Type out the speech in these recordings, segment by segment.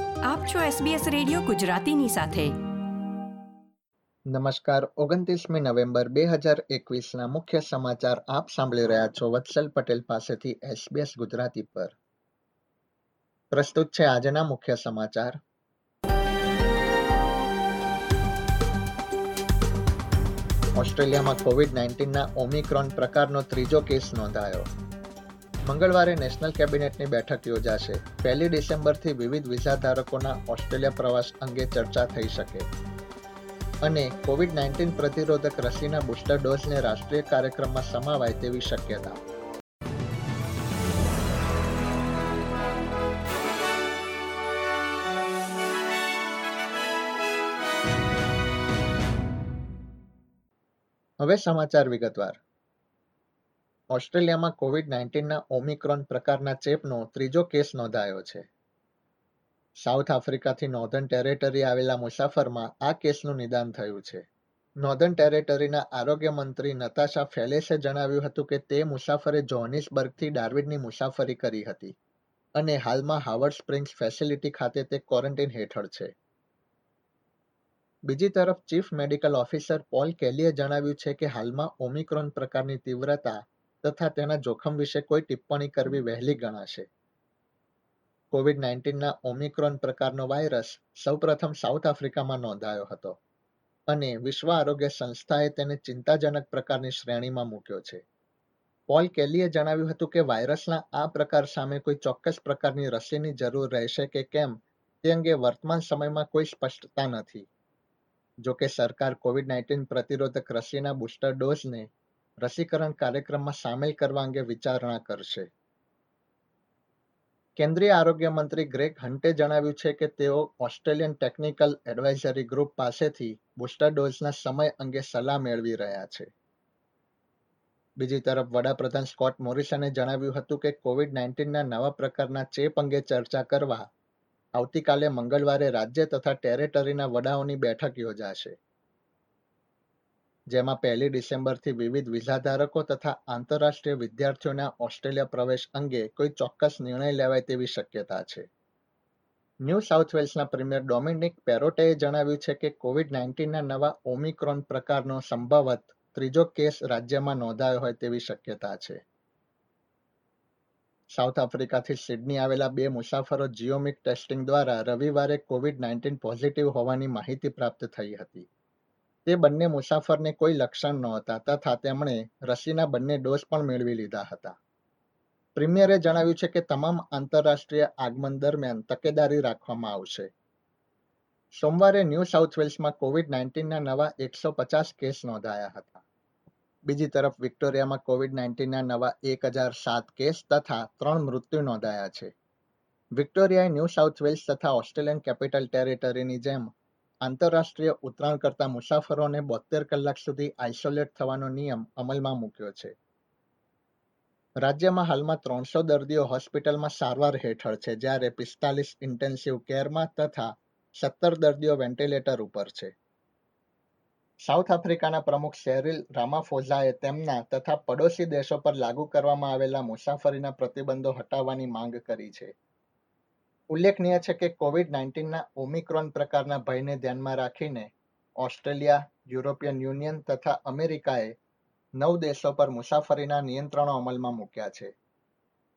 આપ છો SBS radio ગુજરાતીની સાથે. નમસ્કાર, ઓગણત્રીસમી નવેમ્બર બે હજાર એકવીસના મુખ્ય સમાચાર આપ સાંભળી રહ્યા છો વત્સલ પટેલ પાસેથી SBS ગુજરાતી પર. પ્રસ્તુત છે આજના મુખ્ય સમાચાર. ઓસ્ટ્રેલિયામાં કોવિડ નાઇન્ટીનના ઓમિક્રોન પ્રકારનો ત્રીજો કેસ નોંધાયો. મંગળવારે નેશનલ કેબિનેટની બેઠક યોજાશે. પહેલી ડિસેમ્બરથી વિવિધ વિઝા ધારકોના ઓસ્ટ્રેલિયા પ્રવાસ અંગે ચર્ચા થઈ શકે. અને કોવિડ નાઇન્ટીન પ્રતિરોધક રસીના બુસ્ટર ડોઝને રાષ્ટ્રીય કાર્યક્રમમાં સમાવાય તેવી શક્યતા. હવે સમાચાર વિગતવાર. ઓસ્ટ્રેલિયામાં કોવિડ નાઇન્ટીનના ઓમિક્રોન પ્રકારના ચેપનો ત્રીજો કેસ નોંધાયો છે. સાઉથ આફ્રિકાથી નોર્ધન ટેરેટરી આવેલા મુસાફરમાં આ કેસનું નિદાન થયું છે. નોર્ધન ટેરેટરીના આરોગ્ય મંત્રી નતાશા ફેલેસે જણાવ્યું હતું કે તે મુસાફરે જોહનિસબર્ગથી ડાર્વિડની મુસાફરી કરી હતી અને હાલમાં હાવર્ડ સ્પ્રિંગ્સ ફેસિલિટી ખાતે તે ક્વોરન્ટીન હેઠળ છે. બીજી તરફ ચીફ મેડિકલ ઓફિસર પોલ કેલીએ જણાવ્યું છે કે હાલમાં ઓમિક્રોન પ્રકારની તીવ્રતા તથા તેના જોખમ વિશે કોઈ ટિપ્પણી કરવી વહેલી ગણાશે. કોવિડ નાઇન્ટીનના ઓમિક્રોન પ્રકારનો વાયરસ સૌપ્રથમ સાઉથ આફ્રિકામાં નોંધાયો હતો અને વિશ્વ આરોગ્ય સંસ્થાએ તેને ચિંતાજનક પ્રકારની શ્રેણીમાં મૂક્યો છે. પોલ કેલીએ જણાવ્યું હતું કે વાયરસના આ પ્રકાર સામે કોઈ ચોક્કસ પ્રકારની રસીની જરૂર રહેશે કે કેમ તે અંગે વર્તમાન સમયમાં કોઈ સ્પષ્ટતા નથી. જો કે સરકાર કોવિડ નાઇન્ટીન પ્રતિરોધક રસીના બુસ્ટર ડોઝને રસીકરણ કાર્યક્રમમાં સામેલ કરવા અંગે વિચારણા કરશે. કેન્દ્રીય આરોગ્ય મંત્રી ગ્રેગ હન્ટે જણાવ્યું છે કે તેઓ ઓસ્ટ્રેલિયન ટેકનિકલ એડવાઇઝરી ગ્રુપ પાસેથી બુસ્ટર ડોઝના સમય અંગે સલાહ મેળવી રહ્યા છે. બીજી તરફ, વડાપ્રધાન સ્કોટ મોરિસને જણાવ્યું હતું કે કોવિડ નાઇન્ટીનના નવા પ્રકારના ચેપ અંગે ચર્ચા કરવા આવતીકાલે મંગળવારે રાજ્ય તથા ટેરેટરીના વડાઓની બેઠક યોજાશે. જેમાં પહેલી ડિસેમ્બરથી વિવિધ વિઝા ધારકો તથા આંતરરાષ્ટ્રીય વિદ્યાર્થીઓના ઓસ્ટ્રેલિયા પ્રવેશ અંગે કોઈ ચોક્કસ નિર્ણય લેવાય તેવી શક્યતા છે. ન્યૂ સાઉથ વેલ્સના પ્રીમિયર ડોમિનિક પેરોટેએ જણાવ્યું છે કે કોવિડ નાઇન્ટીનના નવા ઓમિક્રોન પ્રકારનો સંભવત ત્રીજો કેસ રાજ્યમાં નોંધાયો હોય તેવી શક્યતા છે. સાઉથ આફ્રિકાથી સિડની આવેલા બે મુસાફરો જીઓમિક ટેસ્ટિંગ દ્વારા રવિવારે કોવિડ નાઇન્ટીન પોઝિટિવ હોવાની માહિતી પ્રાપ્ત થઈ હતી. તે બંને મુસાફરને કોઈ લક્ષણ નહોતા, તથા તેમણે રસીના બંને ડોઝ પણ મેળવી લીધા હતા. પ્રીમિયરે જણાવ્યું છે કે તમામ આંતરરાષ્ટ્રીય આગમન દરમિયાન તકેદારી રાખવામાં આવશે. સોમવારે ન્યૂ સાઉથ વેલ્સમાં કોવિડ નાઇન્ટીનના નવા એકસો પચાસ કેસ નોંધાયા હતા. બીજી તરફ વિક્ટોરિયામાં કોવિડ નાઇન્ટીનના નવા એક હજાર સાત કેસ તથા ત્રણ મૃત્યુ નોંધાયા છે. વિક્ટોરિયાએ ન્યૂ સાઉથ વેલ્સ તથા ઓસ્ટ્રેલિયન કેપિટલ ટેરેટરીની જેમ આંતરરાષ્ટ્રીય ઉતરાણ કરતા મુસાફરોને બોતેર કલાક સુધી આઇસોલેટ થવાનો નિયમ અમલમાં મૂક્યો છે. રાજ્યમાં હાલમાં ત્રણસો દર્દીઓ હોસ્પિટલમાં સારવાર હેઠળ છે, જ્યારે પિસ્તાલીસ ઇન્ટેન્સિવ કેરમાં તથા સત્તર દર્દીઓ વેન્ટિલેટર ઉપર છે. સાઉથ આફ્રિકાના પ્રમુખ શેરિલ રામાફોઝાએ તેમના તથા પડોશી દેશો પર લાગુ કરવામાં આવેલા મુસાફરીના પ્રતિબંધો હટાવવાની માંગ કરી છે. ઉલ્લેખનીય છે કે કોવિડ નાઇન્ટીનના ઓમિક્રોન પ્રકારના ભયને ધ્યાનમાં રાખીને ઓસ્ટ્રેલિયા, યુરોપિયન યુનિયન તથા અમેરિકાએ નવ દેશો પર મુસાફરીના નિયંત્રણો અમલમાં મૂક્યા છે.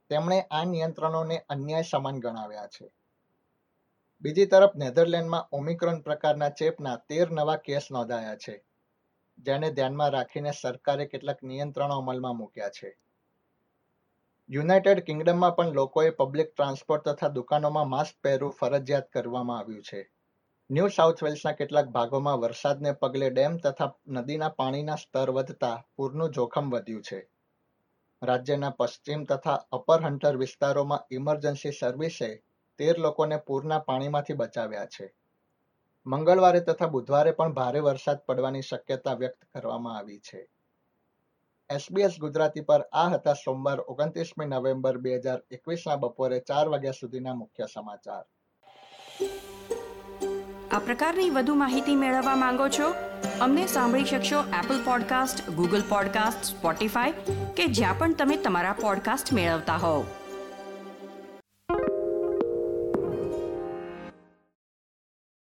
તેમણે આ નિયંત્રણોને અન્યાય સમાન ગણાવ્યા છે. બીજી તરફ, નેધરલેન્ડમાં ઓમિક્રોન પ્રકારના ચેપના તેર નવા કેસ નોંધાયા છે, જેને ધ્યાનમાં રાખીને સરકારે કેટલાક નિયંત્રણો અમલમાં મૂક્યા છે. યુનાઇટેડ કિંગડમમાં પણ લોકોએ પબ્લિક ટ્રાન્સપોર્ટ તથા દુકાનોમાં માસ્ક પહેરવું ફરજિયાત કરવામાં આવ્યું છે. ન્યૂ સાઉથ વેલ્સના કેટલાક ભાગોમાં વરસાદને પગલે ડેમ તથા નદીના પાણીના સ્તર વધતા પૂરનું જોખમ વધ્યું છે. રાજ્યના પશ્ચિમ તથા અપર હન્ટર વિસ્તારોમાં ઇમરજન્સી સર્વિસે તેર લોકોને પૂરના પાણીમાંથી બચાવ્યા છે. મંગળવારે તથા બુધવારે પણ ભારે વરસાદ પડવાની શક્યતા વ્યક્ત કરવામાં આવી છે. SBS ગુજરાતી પર આ હતા સોમવાર ઓગણત્રીસમી નવેમ્બર બે હજાર એકવીસના બપોરે ચાર વાગ્યા સુધીના મુખ્ય સમાચાર. આ પ્રકારની વધુ માહિતી મેળવવા માંગો છો? અમને સાંભળી શકશો Apple podcast Google podcast Spotify કે જ્યાં પણ તમે તમારા પોડકાસ્ટ મેળવતા હોવ.